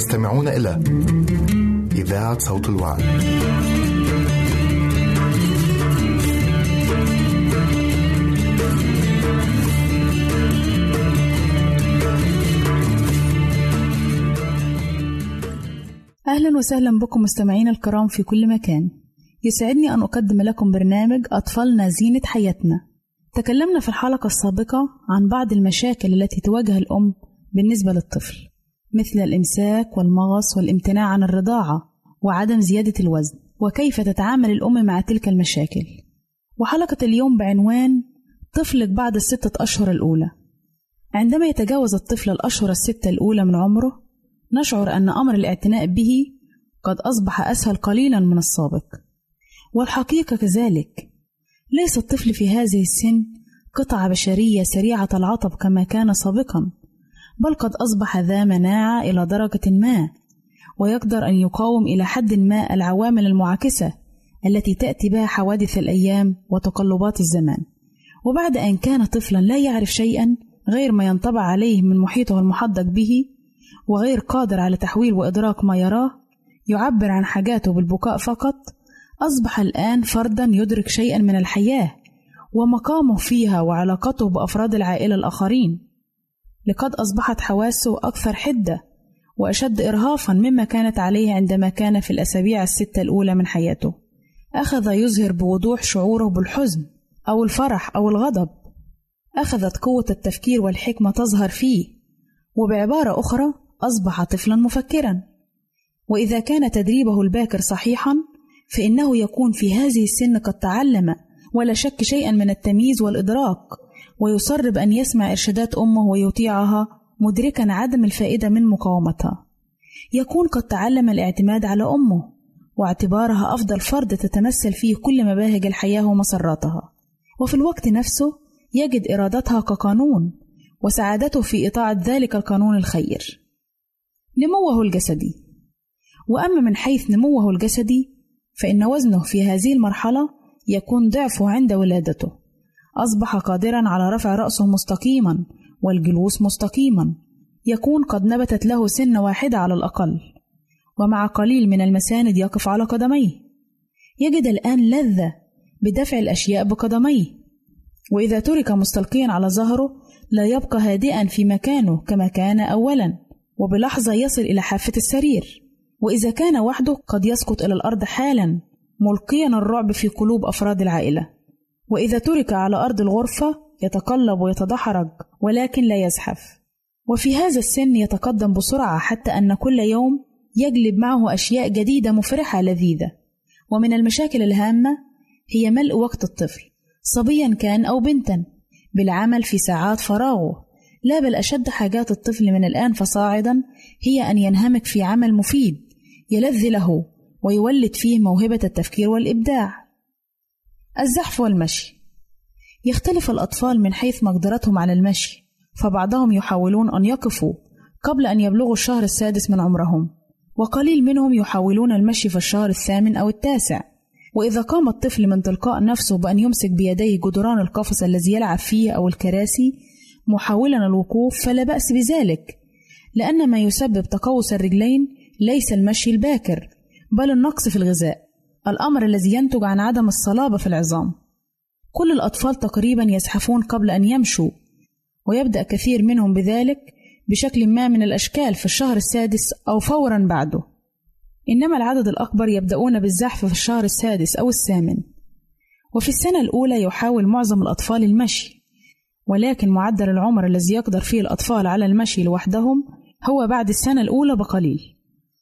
تستمعون إلى إذاعة صوت الوعد. أهلا وسهلا بكم مستمعينا الكرام في كل مكان. يسعدني أن أقدم لكم برنامج أطفالنا زينة حياتنا. تكلمنا في الحلقة السابقة عن بعض المشاكل التي تواجه الأم بالنسبة للطفل. مثل الإمساك والمغص والامتناع عن الرضاعة وعدم زيادة الوزن وكيف تتعامل الأم مع تلك المشاكل. وحلقة اليوم بعنوان طفلك بعد الستة أشهر الأولى. عندما يتجاوز الطفل الأشهر الستة الأولى من عمره نشعر أن أمر الاعتناء به قد أصبح أسهل قليلا من السابق. والحقيقة كذلك ليس الطفل في هذه السن قطعة بشرية سريعة العطب كما كان سابقا. بل قد أصبح ذا مناعة إلى درجة ما ويقدر أن يقاوم إلى حد ما العوامل المعاكسة التي تأتي بها حوادث الأيام وتقلبات الزمان. وبعد أن كان طفلا لا يعرف شيئا غير ما ينطبع عليه من محيطه المحدق به وغير قادر على تحويل وإدراك ما يراه يعبر عن حاجاته بالبكاء فقط أصبح الآن فردا يدرك شيئا من الحياة ومقامه فيها وعلاقته بأفراد العائلة الآخرين. لقد أصبحت حواسه أكثر حدة وأشد إرهافا مما كانت عليه عندما كان في الأسابيع الستة الأولى من حياته. أخذ يظهر بوضوح شعوره بالحزن أو الفرح أو الغضب. أخذت قوة التفكير والحكمة تظهر فيه وبعبارة أخرى أصبح طفلا مفكرا. وإذا كان تدريبه الباكر صحيحا فإنه يكون في هذه السن قد تعلم ولا شك شيئا من التمييز والإدراك. ويصر بأن يسمع إرشادات أمه ويطيعها مدركا عدم الفائدة من مقاومتها. يكون قد تعلم الاعتماد على أمه واعتبارها أفضل فرد تتمثل فيه كل مباهج الحياة ومسراتها. وفي الوقت نفسه يجد إرادتها كقانون وسعادته في إطاعة ذلك القانون الخير. نموه الجسدي. وأما من حيث نموه الجسدي فإن وزنه في هذه المرحلة يكون ضعفه عند ولادته. أصبح قادرا على رفع رأسه مستقيما والجلوس مستقيما. يكون قد نبتت له سن واحدة على الأقل ومع قليل من المساند يقف على قدميه. يجد الآن لذة بدفع الأشياء بقدميه. وإذا ترك مستلقيا على ظهره لا يبقى هادئا في مكانه كما كان أولا وبلحظة يصل إلى حافة السرير. وإذا كان وحده قد يسقط إلى الأرض حالا ملقيا الرعب في قلوب أفراد العائلة. وإذا ترك على أرض الغرفة يتقلب ويتدحرج ولكن لا يزحف. وفي هذا السن يتقدم بسرعة حتى أن كل يوم يجلب معه أشياء جديدة مفرحة لذيذة. ومن المشاكل الهامة هي ملء وقت الطفل صبيا كان أو بنتا بالعمل في ساعات فراغه. لا بل أشد حاجات الطفل من الآن فصاعدا هي أن ينهمك في عمل مفيد يلذ له ويولد فيه موهبة التفكير والإبداع. الزحف والمشي. يختلف الأطفال من حيث مقدرتهم على المشي، فبعضهم يحاولون أن يقفوا قبل أن يبلغوا الشهر السادس من عمرهم، وقليل منهم يحاولون المشي في الشهر الثامن أو التاسع، وإذا قام الطفل من تلقاء نفسه بأن يمسك بيديه جدران القفص الذي يلعب فيه أو الكراسي محاولا الوقوف فلا بأس بذلك، لأن ما يسبب تقوس الرجلين ليس المشي الباكر، بل النقص في الغذاء، الأمر الذي ينتج عن عدم الصلابة في العظام. كل الأطفال تقريبا يزحفون قبل أن يمشوا، ويبدأ كثير منهم بذلك بشكل ما من الأشكال في الشهر السادس أو فورا بعده. إنما العدد الأكبر يبدأون بالزحف في الشهر السادس أو الثامن. وفي السنة الأولى يحاول معظم الأطفال المشي، ولكن معدل العمر الذي يقدر فيه الأطفال على المشي لوحدهم هو بعد السنة الأولى بقليل.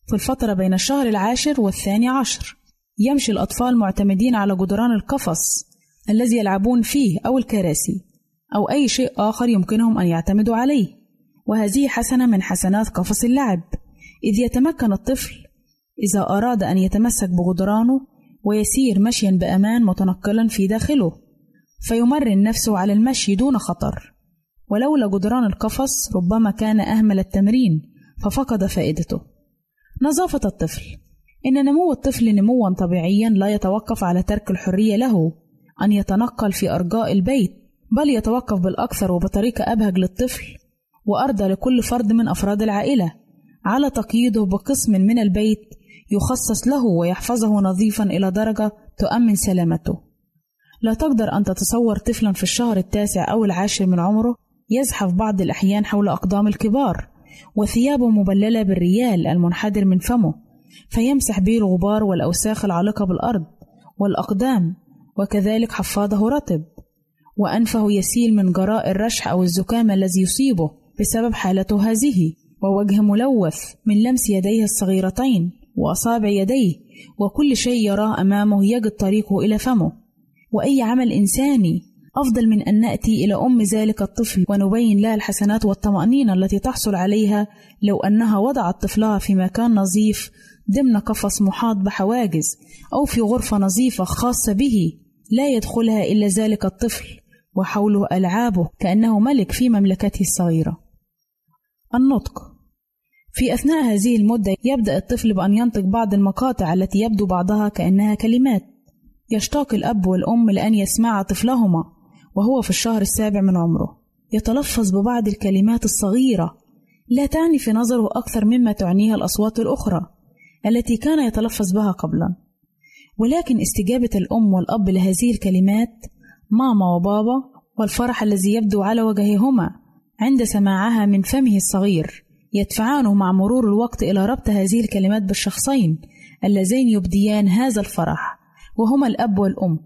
في الفترة بين الشهر العاشر والثاني عشر يمشي الأطفال معتمدين على جدران القفص الذي يلعبون فيه أو الكراسي أو أي شيء آخر يمكنهم أن يعتمدوا عليه. وهذه حسنة من حسنات قفص اللعب. إذ يتمكن الطفل إذا أراد أن يتمسك بجدرانه ويسير مشيا بأمان متنقلا في داخله فيمرن نفسه على المشي دون خطر. ولولا جدران القفص ربما كان أهمل التمرين ففقد فائدته. نظافة الطفل. إن نمو الطفل نموا طبيعيا لا يتوقف على ترك الحرية له أن يتنقل في أرجاء البيت بل يتوقف بالأكثر وبطريقة أبهج للطفل وأرضى لكل فرد من أفراد العائلة على تقييده بقسم من البيت يخصص له ويحفظه نظيفا إلى درجة تؤمن سلامته. لا تقدر أن تتصور طفلا في الشهر التاسع أو العاشر من عمره يزحف بعض الأحيان حول أقدام الكبار وثيابه مبللة بالريال المنحدر من فمه. فيمسح به الغبار والأوساخ العالقة بالأرض والأقدام وكذلك حفاضه رطب وأنفه يسيل من جراء الرشح أو الزكام الذي يصيبه بسبب حالته هذه ووجه ملوث من لمس يديه الصغيرتين وأصابع يديه وكل شيء يراه أمامه يجد طريقه إلى فمه. وأي عمل إنساني أفضل من أن نأتي إلى أم ذلك الطفل ونبين لها الحسنات والطمأنينة التي تحصل عليها لو أنها وضعت طفلها في مكان نظيف ضمن قفص محاط بحواجز أو في غرفة نظيفة خاصة به لا يدخلها إلا ذلك الطفل وحوله ألعابه كأنه ملك في مملكته الصغيرة. النطق في أثناء هذه المدة يبدأ الطفل بأن ينطق بعض المقاطع التي يبدو بعضها كأنها كلمات. يشتاق الأب والأم لأن يسمع طفلهما وهو في الشهر السابع من عمره. يتلفظ ببعض الكلمات الصغيرة لا تعني في نظره أكثر مما تعنيها الأصوات الأخرى. التي كان يتلفظ بها قبلا ولكن استجابة الأم والأب لهذه الكلمات ماما وبابا والفرح الذي يبدو على وجههما عند سماعها من فمه الصغير يدفعانه مع مرور الوقت إلى ربط هذه الكلمات بالشخصين اللذين يبديان هذا الفرح وهما الأب والأم.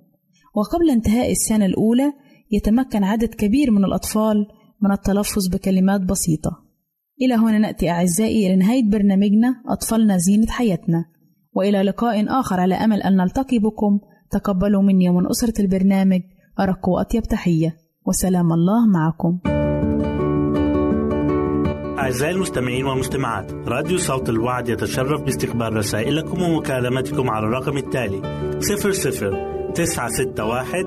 وقبل انتهاء السنة الأولى يتمكن عدد كبير من الأطفال من التلفظ بكلمات بسيطة. إلى هنا نأتي أعزائي إلى نهاية برنامجنا أطفالنا زينة حياتنا. وإلى لقاء آخر على أمل أن نلتقي بكم. تقبلوا مني ومن أسرة البرنامج أرق وأطيب تحية. وسلام الله معكم. أعزائي المستمعين والمستمعات راديو صوت الوعد يتشرف باستقبال رسائلكم ومكالمتكم على الرقم التالي 00 تسعة ستة واحد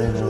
Hallelujah.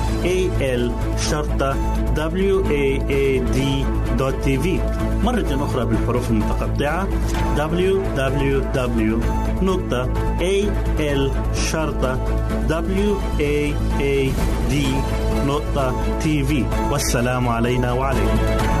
www.al-waad.tv مرة أخرى بالحروف المتقطعة www.al-waad.tv والسلام علينا وعليكم.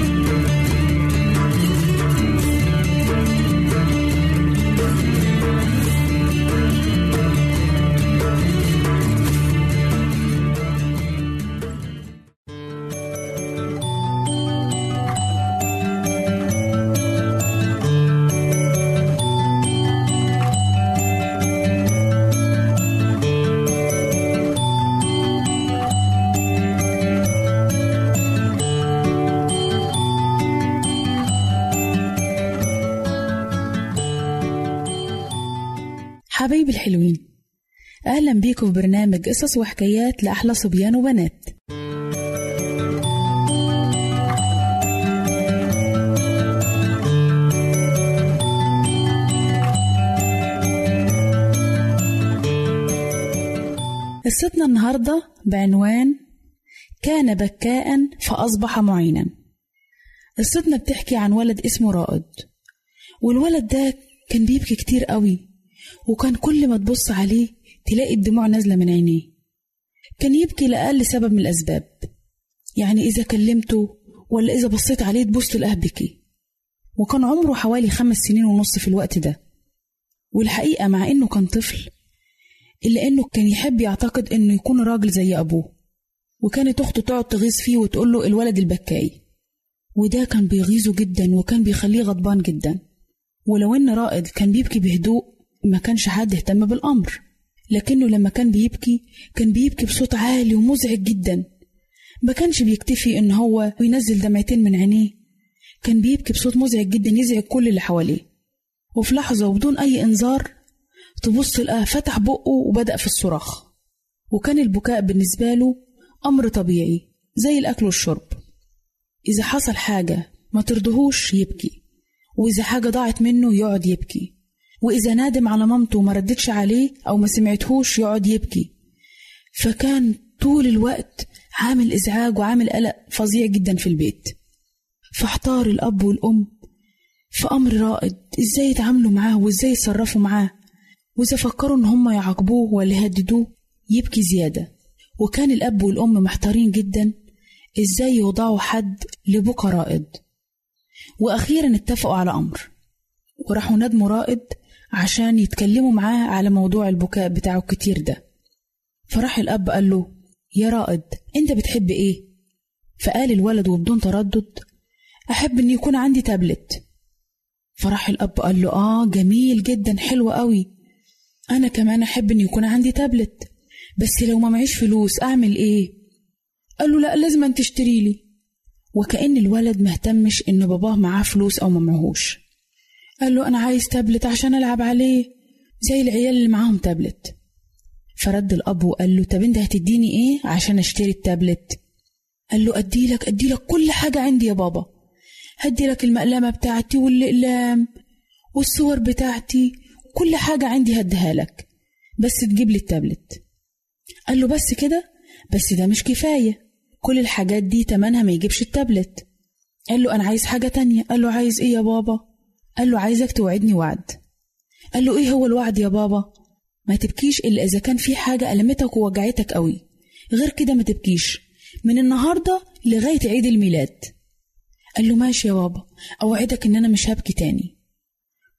الحلوين أهلا بيكم في برنامج قصص وحكايات لأحلى صبيان وبنات. قصتنا النهاردة بعنوان كان بكاء فأصبح معينا. قصتنا بتحكي عن ولد اسمه رائد والولد ده كان بيبكي كتير قوي. وكان كل ما تبص عليه تلاقي الدموع نازلة من عينيه. كان يبكي لأقل سبب من الأسباب. يعني إذا كلمته ولا إذا بصيت عليه تبص تلاقيه بكي. وكان عمره حوالي خمس سنين ونص في الوقت ده. والحقيقة مع إنه كان طفل إلا إنه كان يحب يعتقد إنه يكون راجل زي أبوه. وكانت أخته تقعد تغيظ فيه وتقول له الولد البكاي. وده كان بيغيظه جدا وكان بيخليه غضبان جدا. ولو إن رائد كان بيبكي بهدوء ما كانش حد اهتم بالأمر. لكنه لما كان بيبكي كان بيبكي بصوت عالي ومزعج جدا. ما كانش بيكتفي إن هو ينزل دمعتين من عينيه. كان بيبكي بصوت مزعج جدا يزعج كل اللي حواليه. وفي لحظة وبدون أي إنذار تبص لقاه فتح بقه وبدأ في الصراخ. وكان البكاء بالنسبة له أمر طبيعي زي الأكل والشرب. إذا حصل حاجة ما ترضهوش يبكي وإذا حاجة ضاعت منه يقعد يبكي. وإذا نادم على مامته وما ردتش عليه أو ما سمعتهوش يقعد يبكي. فكان طول الوقت عامل إزعاج وعامل قلق فظيع جدا في البيت. فاحتار الأب والأم في أمر رائد إزاي يتعاملوا معاه وإزاي يتصرفوا معاه؟ وإذا فكروا إن هم يعاقبوه ولا يهددوه يبكي زيادة. وكان الأب والأم محتارين جدا إزاي يوضعوا حد لبكى رائد. وأخيرا اتفقوا على أمر. وراحوا ندموا رائد عشان يتكلموا معاه على موضوع البكاء بتاعه الكتير ده. فراح الأب قال له يا رائد أنت بتحب إيه؟ فقال الولد وبدون تردد أحب إن يكون عندي تابلت. فراح الأب قال له آه جميل جدا حلو قوي. أنا كمان أحب إن يكون عندي تابلت بس لو ما معيش فلوس أعمل إيه؟ قال له لأ لازم تشتري لي. وكأن الولد مهتمش إن باباه معاه فلوس أو ما معهوش. قال له أنا عايز تابلت عشان ألعب عليه. زي العيال اللي معاهم تابلت. فرد الأب وقال له طب أنت هتديني إيه عشان أشتري التابلت؟ قال له أديلك أديلك كل حاجة عندي يا بابا. هديلك المقلمة بتاعتي والأقلام والصور بتاعتي كل حاجة عندي هديها لك. بس تجيب لي التابلت. قال له بس كده؟ بس ده مش كفاية. كل الحاجات دي تمنها ما يجيبش التابلت. قال له أنا عايز حاجة تانية. قال له عايز إيه يا بابا؟ قال له عايزك توعدني وعد. قال له إيه هو الوعد يا بابا؟ ما تبكيش إلا إذا كان في حاجة ألمتك ووجعتك قوي. غير كده ما تبكيش. من النهاردة لغاية عيد الميلاد. قال له ماشي يا بابا. أوعدك إن أنا مش هبكي تاني.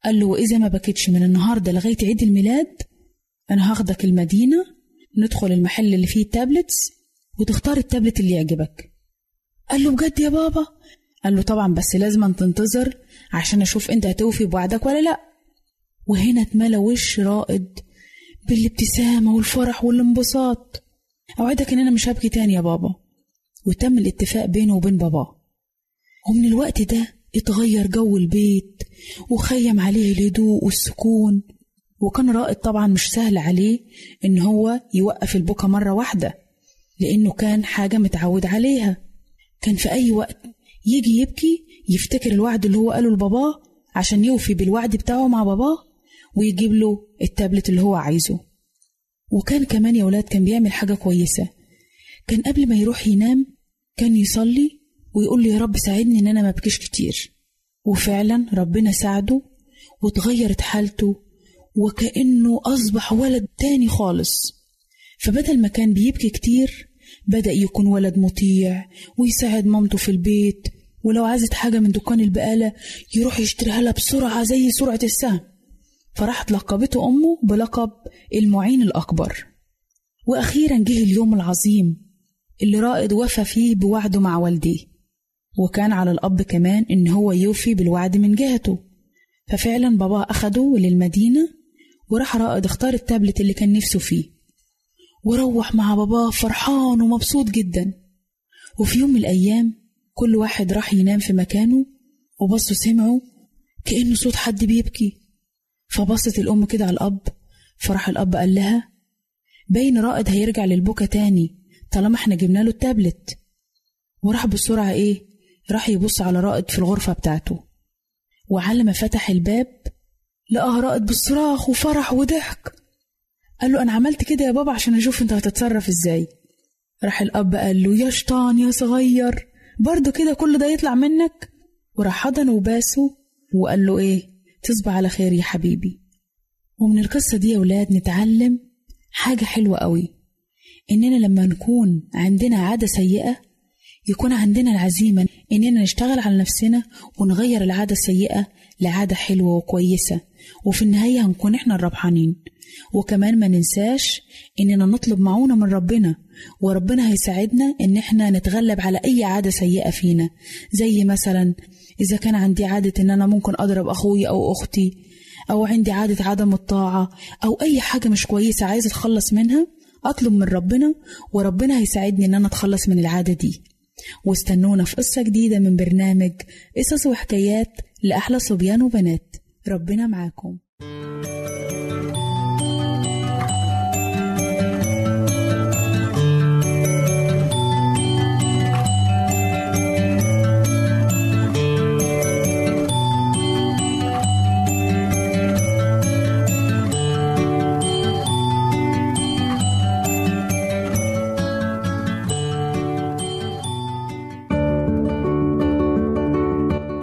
قال له وإذا ما بكيتش من النهاردة لغاية عيد الميلاد أنا هاخدك المدينة ندخل المحل اللي فيه التابلتس وتختار التابلت اللي يعجبك. قال له بجد يا بابا؟ قال له طبعا بس لازم تنتظر عشان أشوف أنت هتوفي بوعدك ولا لأ. وهنا اتملى وش رائد بالابتسامة والفرح والانبساط. أوعدك إن أنا مش هبكي تاني يا بابا. وتم الاتفاق بينه وبين باباه. ومن الوقت ده اتغير جو البيت وخيم عليه الهدوء والسكون. وكان رائد طبعا مش سهل عليه إن هو يوقف البكا مرة واحدة لأنه كان حاجة متعود عليها. كان في أي وقت يجي يبكي يفتكر الوعد اللي هو قاله لباباه عشان يوفي بالوعد بتاعه مع باباه ويجيب له التابلت اللي هو عايزه. وكان كمان يا ولاد كان بيعمل حاجة كويسة. كان قبل ما يروح ينام كان يصلي ويقول لي يا رب ساعدني إن أنا ما أبكيش كتير. وفعلا ربنا ساعده وتغيرت حالته وكأنه أصبح ولد تاني خالص. فبدل ما كان بيبكي كتير بدأ يكون ولد مطيع ويساعد مامته في البيت ولو عايزت حاجة من دكان البقالة يروح يشتريها لها بسرعة زي سرعة السهم. فراحت لقبته أمه بلقب المعين الأكبر. وأخيرا جه اليوم العظيم اللي رائد وفى فيه بوعده مع والديه. وكان على الأب كمان إن هو يوفي بالوعد من جهته. ففعلا باباه أخده للمدينة وراح رائد اختار التابلت اللي كان نفسه فيه. وروح مع باباه فرحان ومبسوط جدا. وفي يوم من الأيام كل واحد راح ينام في مكانه وبصوا سمعوا كأنه صوت حد بيبكي. فبصت الأم كده على الأب فراح الأب قال لها باين رائد هيرجع للبكا تاني طالما إحنا جبنا له التابلت. وراح بسرعة إيه راح يبص على رائد في الغرفة بتاعته. وعلى ما فتح الباب لقاه رائد بالصراخ وفرح وضحك. قال له أنا عملت كده يا بابا عشان أشوف أنت هتتصرف إزاي. راح الأب قال له يا شطان يا صغير برضه كده كل ده يطلع منك؟ وراح حضنه وباسه وقال له إيه تصبح على خير يا حبيبي. ومن القصة دي يا ولاد نتعلم حاجة حلوة قوي. إننا لما نكون عندنا عادة سيئة يكون عندنا العزيمة إننا نشتغل على نفسنا ونغير العادة السيئة لعادة حلوة وكويسة. وفي النهاية هنكون إحنا الربحانين. وكمان ما ننساش إننا نطلب معونة من ربنا وربنا هيساعدنا إن إحنا نتغلب على أي عادة سيئة فينا. زي مثلا إذا كان عندي عادة إن أنا ممكن أضرب أخوي أو أختي أو عندي عادة عدم الطاعة أو أي حاجة مش كويسة عايزة أتخلص منها أطلب من ربنا وربنا هيساعدني إن أنا أتخلص من العادة دي. واستنونا في قصة جديدة من برنامج قصص وحكايات لأحلى صبيان وبنات. ربنا معاكم.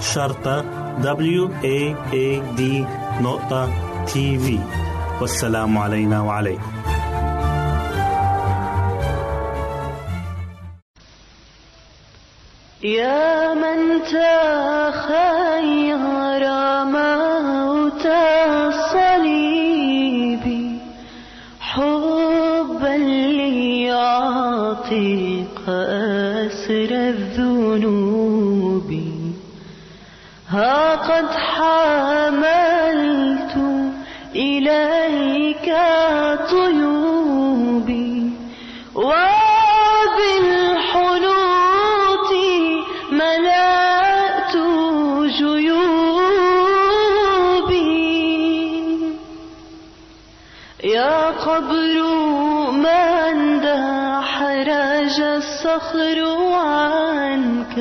شرطة W A A D نقطة تي في والسلام علينا وعليكم. يا من تخير ها قد حملت إليك طيوبي وبالحنوط ملأت جيوبي. يا قبر من دحرج الصخر عنك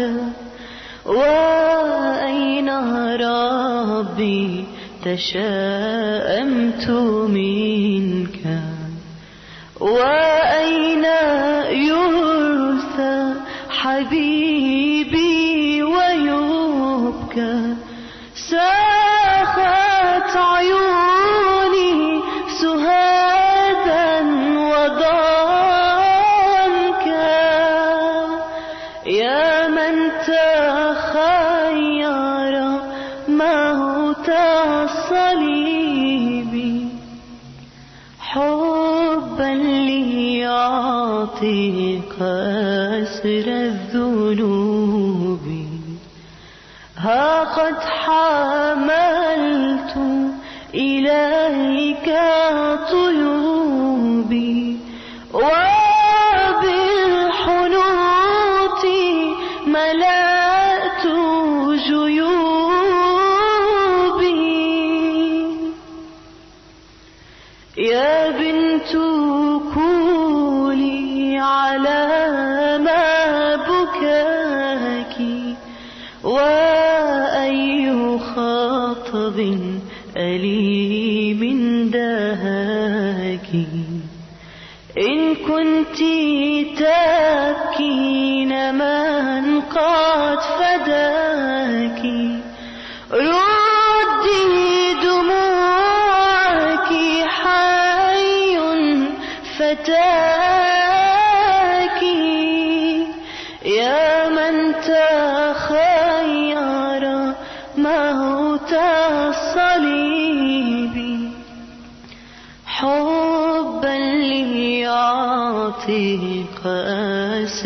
ربي تشاءمت منك وأين يرثى حبيبي؟ ليعتق أسر الذنوب. ها قد حملت إليك طيوبي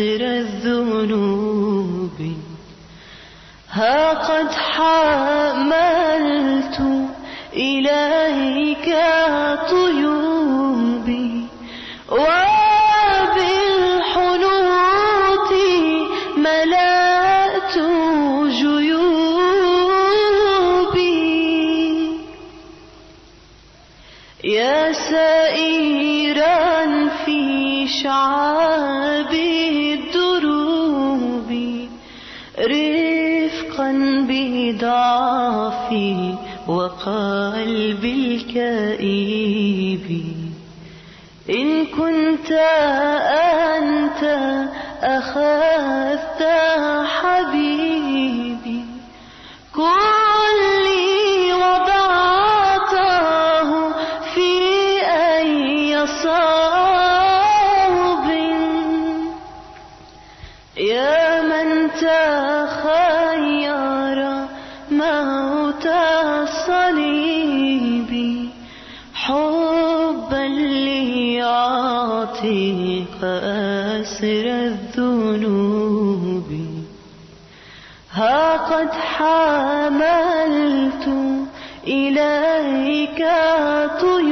أسر الذنوب. ها قد حملت إليك طيوبي بضعفي وقلبي الكئيب إن كنت أنت أخذت قد حملت إليك طيوبي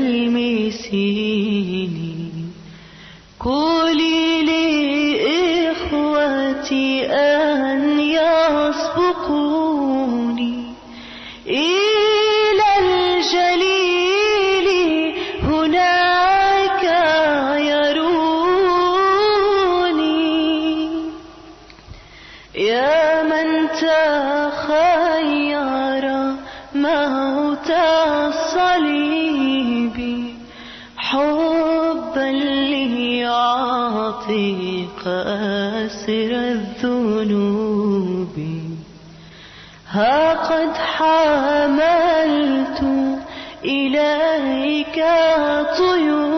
ولا ليعطيك أسر الذنوب. ها قد حملت إليك طيوبي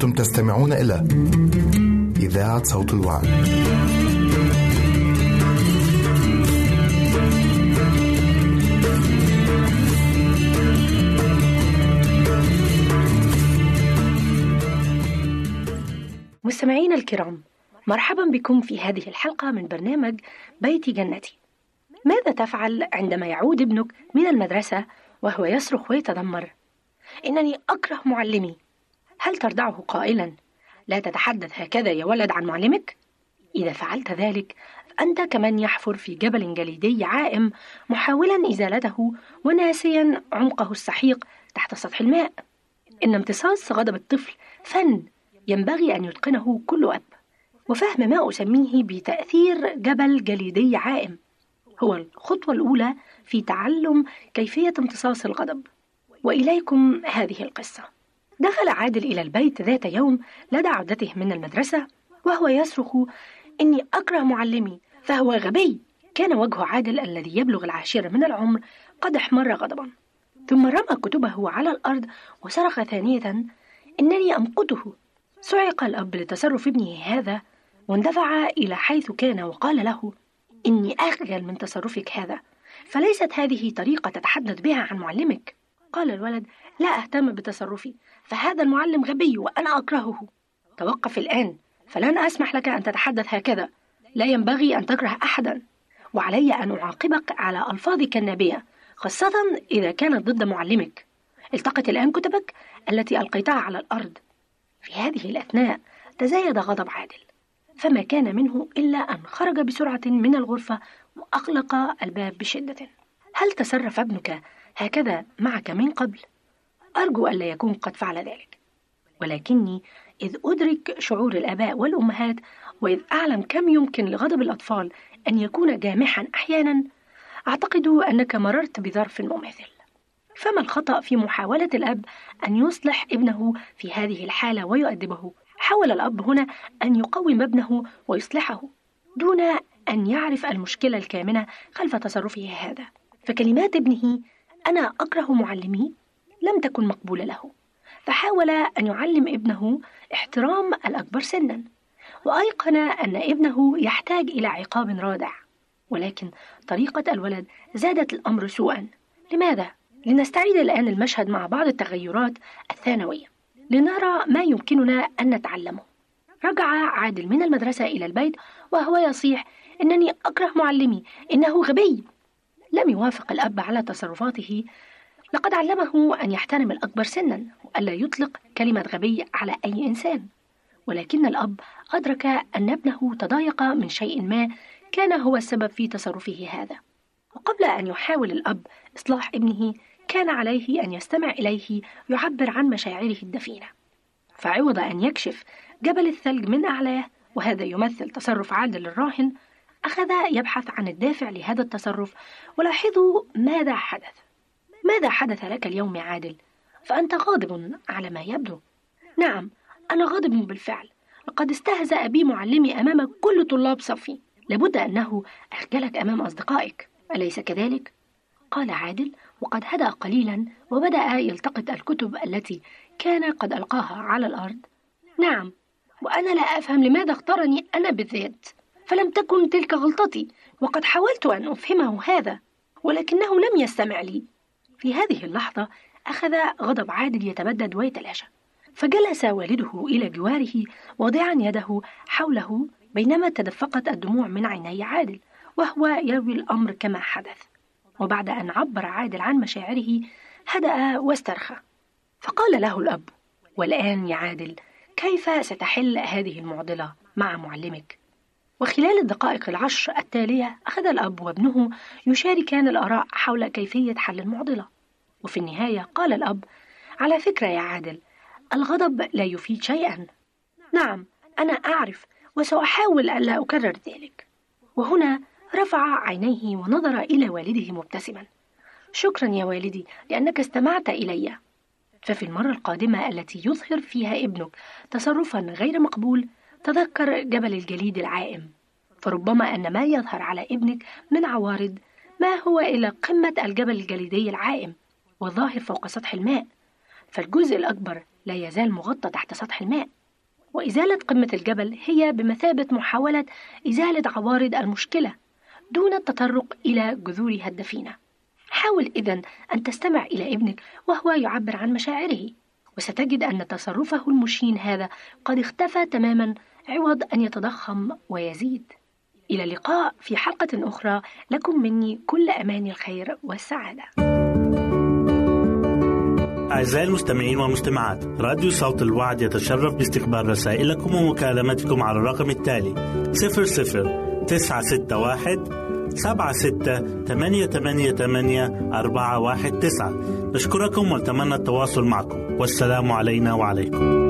أنتم تستمعون إلى إذاعة صوت الوعد. مستمعينا الكرام مرحبا بكم في هذه الحلقة من برنامج بيت جنتي. ماذا تفعل عندما يعود ابنك من المدرسة وهو يصرخ ويتذمر؟ إنني أكره معلمي. هل تردعه قائلا؟ لا تتحدث هكذا يا ولد عن معلمك؟ إذا فعلت ذلك فأنت كمن يحفر في جبل جليدي عائم محاولا إزالته وناسيا عمقه السحيق تحت سطح الماء. إن امتصاص غضب الطفل فن ينبغي أن يتقنه كل أب وفهم ما أسميه بتأثير جبل جليدي عائم. هو الخطوة الأولى في تعلم كيفية امتصاص الغضب. وإليكم هذه القصة. دخل عادل إلى البيت ذات يوم لدى عودته من المدرسة وهو يصرخ إني أكره معلمي. فهو غبي. كان وجه عادل الذي يبلغ العاشرة من العمر قد احمر غضبا. ثم رمى كتبه على الأرض وصرخ ثانية إنني أمقته. صعق الأب لتصرف ابنه هذا واندفع إلى حيث كان وقال له إني أخجل من تصرفك هذا فليست هذه طريقة تتحدث بها عن معلمك. قال الولد لا أهتم بتصرفي. فهذا المعلم غبي وأنا أكرهه. توقف الآن. فلن أسمح لك أن تتحدث هكذا. لا ينبغي أن تكره أحدا. وعلي أن أعاقبك على ألفاظك النابية خاصة إذا كانت ضد معلمك. التقط الآن كتبك التي ألقيتها على الأرض. في هذه الأثناء تزايد غضب عادل. فما كان منه إلا أن خرج بسرعة من الغرفة وأغلق الباب بشدة. هل تصرف ابنك هكذا معك من قبل؟ أرجو ألا يكون قد فعل ذلك. ولكني إذ أدرك شعور الآباء والأمهات وإذ أعلم كم يمكن لغضب الأطفال أن يكون جامحا أحيانا أعتقد أنك مررت بظرف مماثل. فما الخطأ في محاولة الأب أن يصلح ابنه في هذه الحالة ويؤدبه؟ حاول الأب هنا أن يقوم ابنه ويصلحه دون أن يعرف المشكلة الكامنة خلف تصرفه هذا. فكلمات ابنه أنا أكره معلمي لم تكن مقبولة له. فحاول أن يعلم ابنه احترام الأكبر سنا وأيقن أن ابنه يحتاج إلى عقاب رادع. ولكن طريقة الولد زادت الأمر سوءا. لماذا؟ لنستعيد الآن المشهد مع بعض التغيرات الثانوية. لنرى ما يمكننا أن نتعلمه. رجع عادل من المدرسة إلى البيت وهو يصيح إنني أكره معلمي إنه غبي. لم يوافق الأب على تصرفاته لقد علمه أن يحترم الأكبر سنا وألا يطلق كلمة غبي على أي إنسان. ولكن الأب أدرك أن ابنه تضايق من شيء ما كان هو السبب في تصرفه هذا. وقبل أن يحاول الأب إصلاح ابنه كان عليه أن يستمع إليه يعبر عن مشاعره الدفينة. فعوض أن يكشف جبل الثلج من أعلاه وهذا يمثل تصرف عادل الراهن أخذ يبحث عن الدافع لهذا التصرف ولاحظوا ماذا حدث. ماذا حدث لك اليوم يا عادل؟ فأنت غاضب على ما يبدو. نعم أنا غاضب بالفعل. لقد استهزأ بي معلمي أمام كل طلاب صفي. لابد أنه أخجلك أمام أصدقائك. أليس كذلك؟ قال عادل وقد هدأ قليلا وبدأ يلتقط الكتب التي كان قد ألقاها على الأرض. نعم وأنا لا أفهم لماذا اختارني أنا بالذات. فلم تكن تلك غلطتي وقد حاولت أن أفهمه هذا ولكنه لم يستمع لي. في هذه اللحظة أخذ غضب عادل يتبدد ويتلاشى فجلس والده إلى جواره واضعا يده حوله بينما تدفقت الدموع من عيني عادل وهو يروي الأمر كما حدث وبعد أن عبر عادل عن مشاعره هدأ واسترخى فقال له الأب والآن يا عادل كيف ستحل هذه المعضلة مع معلمك؟ وخلال الدقائق العشر التالية أخذ الأب وابنه يشاركان الآراء حول كيفية حل المعضلة. وفي النهاية قال الأب على فكرة يا عادل الغضب لا يفيد شيئا. نعم أنا أعرف وسأحاول ألا أكرر ذلك. وهنا رفع عينيه ونظر إلى والده مبتسما. شكرا يا والدي لأنك استمعت إلي. ففي المرة القادمة التي يظهر فيها ابنك تصرفا غير مقبول تذكر جبل الجليد العائم فربما أن ما يظهر على ابنك من عوارض ما هو إلا قمة الجبل الجليدي العائم والظاهر فوق سطح الماء فالجزء الأكبر لا يزال مغطى تحت سطح الماء. وإزالة قمة الجبل هي بمثابة محاولة إزالة عوارض المشكلة دون التطرق إلى جذورها الدفينة. حاول إذا أن تستمع إلى ابنك وهو يعبر عن مشاعره وستجد أن تصرفه المشين هذا قد اختفى تماما عوض أن يتضخم ويزيد. إلى اللقاء في حلقة أخرى. لكم مني كل أمان الخير والسعادة. أعزائي المستمعين والمستمعات راديو صوت الوعد يتشرف باستقبال رسائلكم ومكالمتكم على الرقم التالي 00 961 سبعة ستة ثمانية ثمانية ثمانية أربعة واحد تسعة. نشكركم ونتمنى التواصل معكم. والسلام علينا وعليكم.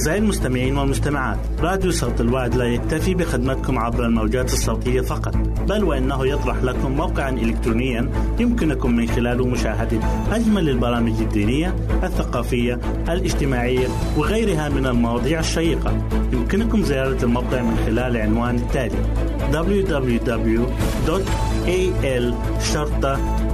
أعزائي المستمعين والمستمعات راديو صوت الوعد لا يكتفي بخدمتكم عبر الموجات الصوتية فقط بل وإنه يطرح لكم موقعا إلكترونيا يمكنكم من خلاله مشاهدة أجمل البرامج الدينية الثقافية الاجتماعية وغيرها من المواضيع الشيقة. يمكنكم زيارة الموقع من خلال العنوان التالي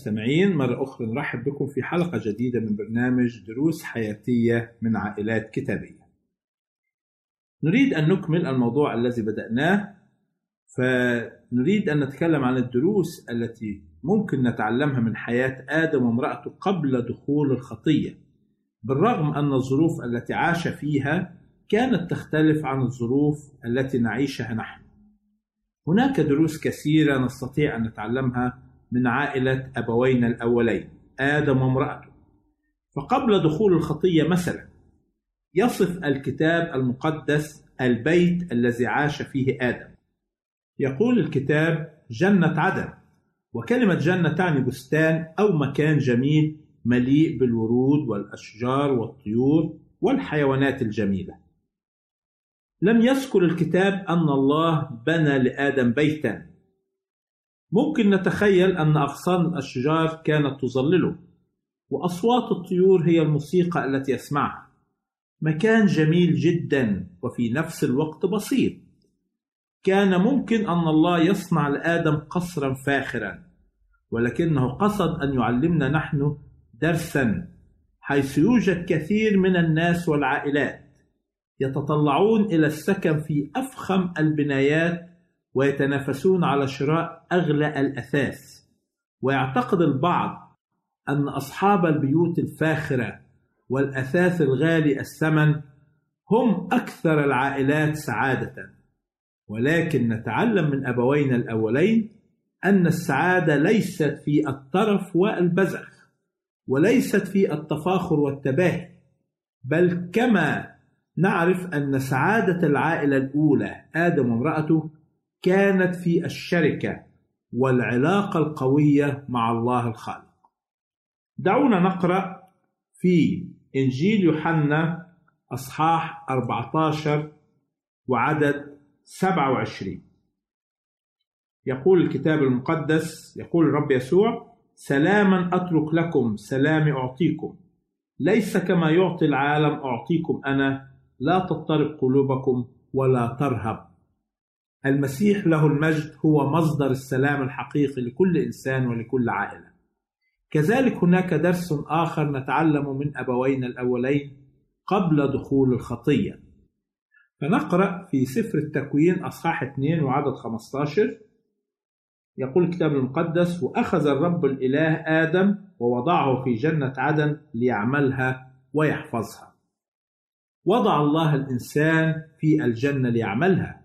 المستمعين مرة أخرى نرحب بكم في حلقة جديدة من برنامج دروس حياتية من عائلات كتابية. نريد أن نكمل الموضوع الذي بدأناه فنريد أن نتكلم عن الدروس التي ممكن نتعلمها من حياة آدم وامرأته قبل دخول الخطية بالرغم أن الظروف التي عاش فيها كانت تختلف عن الظروف التي نعيشها نحن. هناك دروس كثيرة نستطيع أن نتعلمها من عائلة أبوينا الأولين آدم وامرأته. فقبل دخول الخطية مثلا يصف الكتاب المقدس البيت الذي عاش فيه آدم. يقول الكتاب جنة عدن وكلمة جنة تعني بستان أو مكان جميل مليء بالورود والأشجار والطيور والحيوانات الجميلة. لم يذكر الكتاب أن الله بنى لآدم بيتا. ممكن نتخيل أن أغصان الأشجار كانت تظلله وأصوات الطيور هي الموسيقى التي يسمعها مكان جميل جدا وفي نفس الوقت بسيط كان ممكن أن الله يصنع لآدم قصرا فاخرا ولكنه قصد أن يعلمنا نحن درسا حيث يوجد كثير من الناس والعائلات يتطلعون إلى السكن في أفخم البنايات ويتنافسون على شراء أغلى الأثاث. ويعتقد البعض أن أصحاب البيوت الفاخرة والأثاث الغالي الثمن هم أكثر العائلات سعادة. ولكن نتعلم من أبوينا الأولين أن السعادة ليست في الترف والبذخ وليست في التفاخر والتباهي بل كما نعرف أن سعادة العائلة الأولى آدم وامرأته كانت في الشركة والعلاقة القوية مع الله الخالق. دعونا نقرأ في إنجيل يوحنا أصحاح 14 وعدد 27 يقول الكتاب المقدس يقول الرب يسوع سلاما أترك لكم سلامي أعطيكم. ليس كما يعطي العالم أعطيكم أنا. لا تضطرب قلوبكم ولا ترهب المسيح له المجد هو مصدر السلام الحقيقي لكل إنسان ولكل عائلة. كذلك هناك درس آخر نتعلم من أبوينا الأولين قبل دخول الخطية. فنقرأ في سفر التكوين أصحاح 2 وعدد 15 يقول الكتاب المقدس: وأخذ الرب الإله آدم ووضعه في جنة عدن ليعملها ويحفظها. وضع الله الإنسان في الجنة ليعملها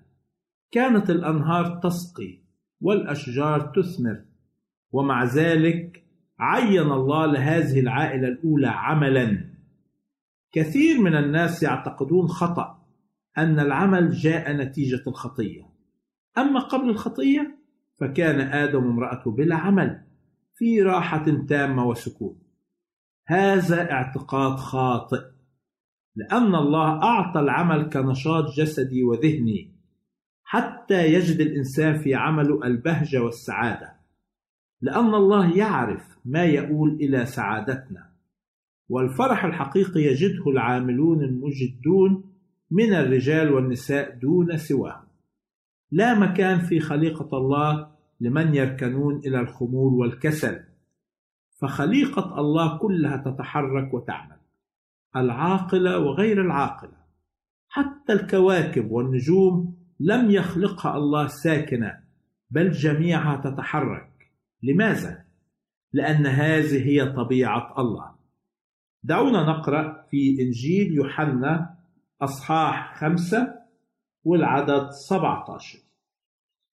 كانت الأنهار تسقي والأشجار تثمر ومع ذلك عين الله لهذه العائلة الأولى عملا. كثير من الناس يعتقدون خطأ أن العمل جاء نتيجة الخطية. أما قبل الخطية فكان آدم وامرأته بلا عمل في راحة تامة وسكون. هذا اعتقاد خاطئ لأن الله أعطى العمل كنشاط جسدي وذهني. حتى يجد الإنسان في عمله البهجه والسعادة. لأن الله يعرف ما يؤول إلى سعادتنا. والفرح الحقيقي يجده العاملون المجدون من الرجال والنساء دون سواهم. لا مكان في خليقة الله لمن يركنون إلى الخمول والكسل. فخليقة الله كلها تتحرك وتعمل. العاقلة وغير العاقلة. حتى الكواكب والنجوم لم يخلقها الله ساكنة بل جميعها تتحرك. لماذا؟ لأن هذه هي طبيعة الله. دعونا نقرأ في إنجيل يوحنا أصحاح خمسة والعدد 17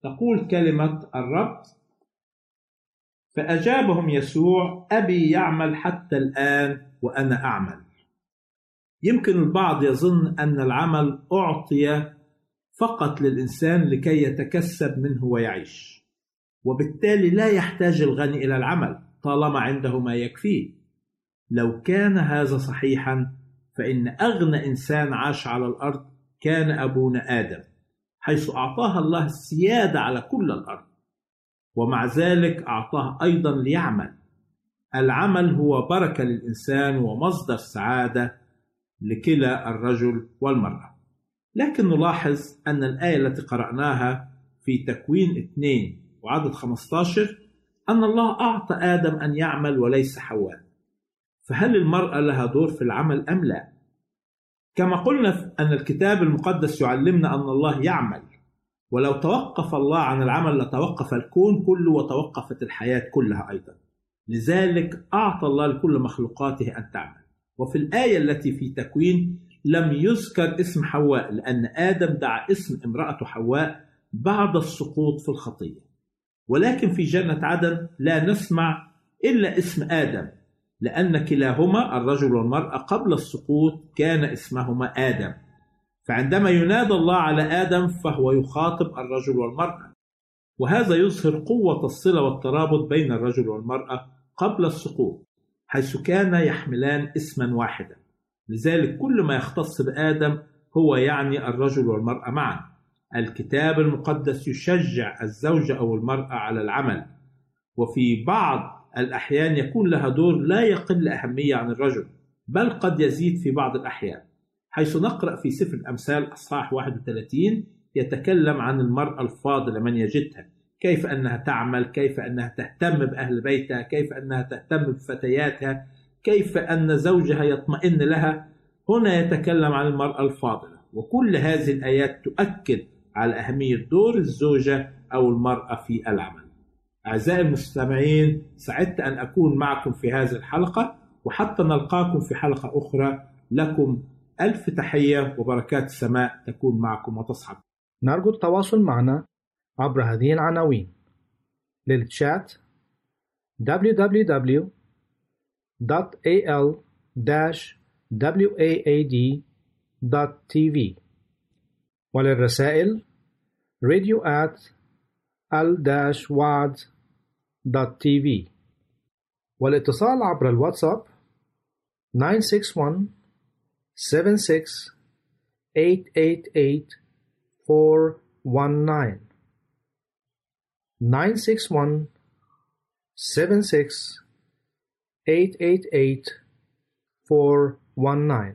تقول كلمة الرب فأجابهم يسوع أبي يعمل حتى الآن وأنا أعمل. يمكن البعض يظن أن العمل أعطي فقط للإنسان لكي يتكسب منه ويعيش. وبالتالي لا يحتاج الغني إلى العمل طالما عنده ما يكفيه. لو كان هذا صحيحا فإن أغنى إنسان عاش على الأرض كان أبونا آدم حيث أعطاها الله السيادة على كل الأرض. ومع ذلك أعطاه أيضا ليعمل. العمل هو بركة للإنسان ومصدر سعادة لكلا الرجل والمرأة. لكن نلاحظ أن الآية التي قرأناها في تكوين 2 وعدد 15 أن الله أعطى آدم أن يعمل وليس حواء. فهل المرأة لها دور في العمل أم لا؟ كما قلنا أن الكتاب المقدس يعلمنا أن الله يعمل ولو توقف الله عن العمل لتوقف الكون كله وتوقفت الحياة كلها أيضا. لذلك أعطى الله لكل مخلوقاته أن تعمل. وفي الآية التي في تكوين لم يذكر اسم حواء لأن آدم دعا اسم امرأته حواء بعد السقوط في الخطية. ولكن في جنة عدن لا نسمع إلا اسم آدم لأن كلاهما الرجل والمرأة قبل السقوط كان اسمهما آدم. فعندما ينادى الله على آدم فهو يخاطب الرجل والمرأة. وهذا يظهر قوة الصلة والترابط بين الرجل والمرأة قبل السقوط حيث كان يحملان اسما واحدا. لذلك كل ما يختص بآدم هو يعني الرجل والمرأة معا. الكتاب المقدس يشجع الزوجة أو المرأة على العمل. وفي بعض الأحيان يكون لها دور لا يقل أهمية عن الرجل بل قد يزيد في بعض الأحيان. حيث نقرأ في سفر الأمثال أصحاح 31 يتكلم عن المرأة الفاضلة من يجدها. كيف أنها تعمل كيف أنها تهتم بأهل بيتها كيف أنها تهتم بفتياتها كيف أن زوجها يطمئن لها؟ هنا يتكلم عن المرأة الفاضلة. وكل هذه الآيات تؤكد على أهمية دور الزوجة أو المرأة في العمل. أعزائي المستمعين سعدت أن أكون معكم في هذه الحلقة وحتى نلقاكم في حلقة أخرى. لكم ألف تحية وبركات السماء تكون معكم وتصحب. نرجو التواصل معنا عبر هذه العناوين. للتشات www.al-waad.tv وللرسائل radio at al-waad.tv والاتصال عبر الواتساب 961 76 888 419 961 76 eight eight eight four one nine.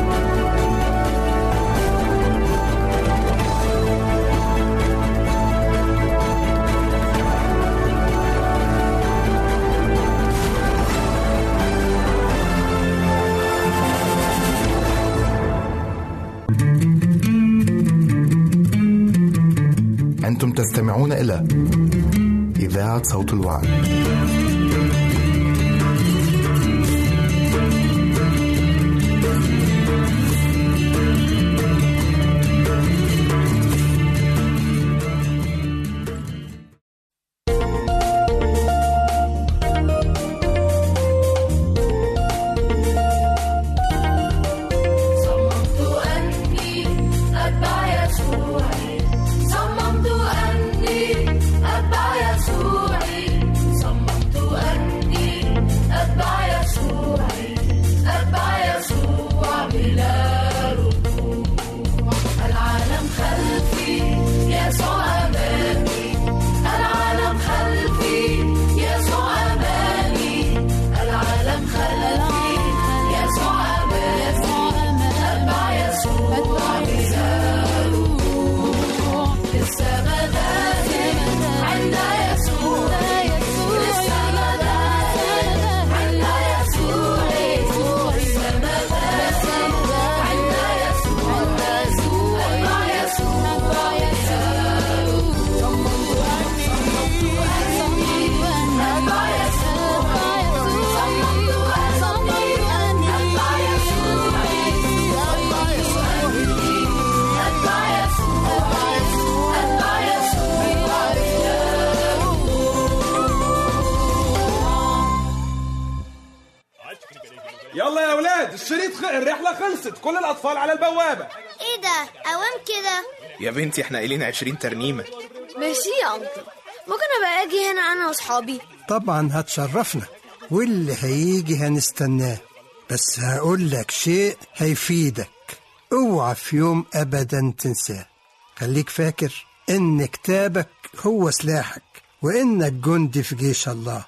إلى إذاعة صوت الوعد. الرحلة خلصت كل الأطفال على البوابة. إيه ده؟ أوام كده. يا بنتي إحنا قايلين 20 ترنيمة. ميرسي يا انكل ممكن أبقى أجي هنا أنا وأصحابي؟ طبعا هتشرفنا. واللي هيجي هنستناه. بس هقول لك شيء هيفيدك. اوعى في يوم ابدا تنساه. خليك فاكر إن كتابك هو سلاحك وإنك جندي في جيش الله.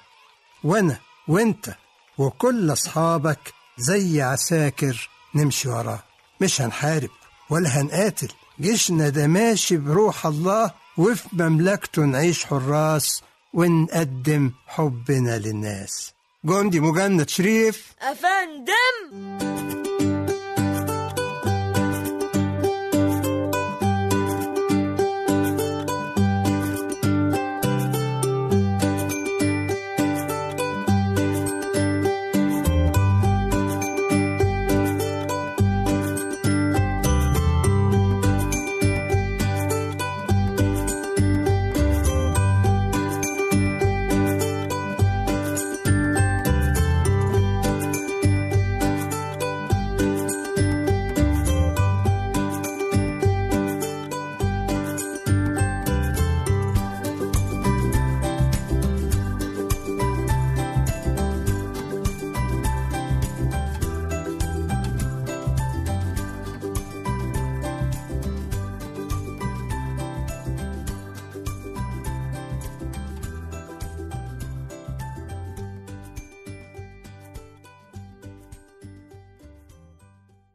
وأنا وأنت وكل أصحابك زي عساكر نمشي وراه. مش هنحارب ولا هنقاتل. جيشنا ده ماشي بروح الله وفي مملكته نعيش حراس ونقدم حبنا للناس. جندي مجند شريف. أفندم!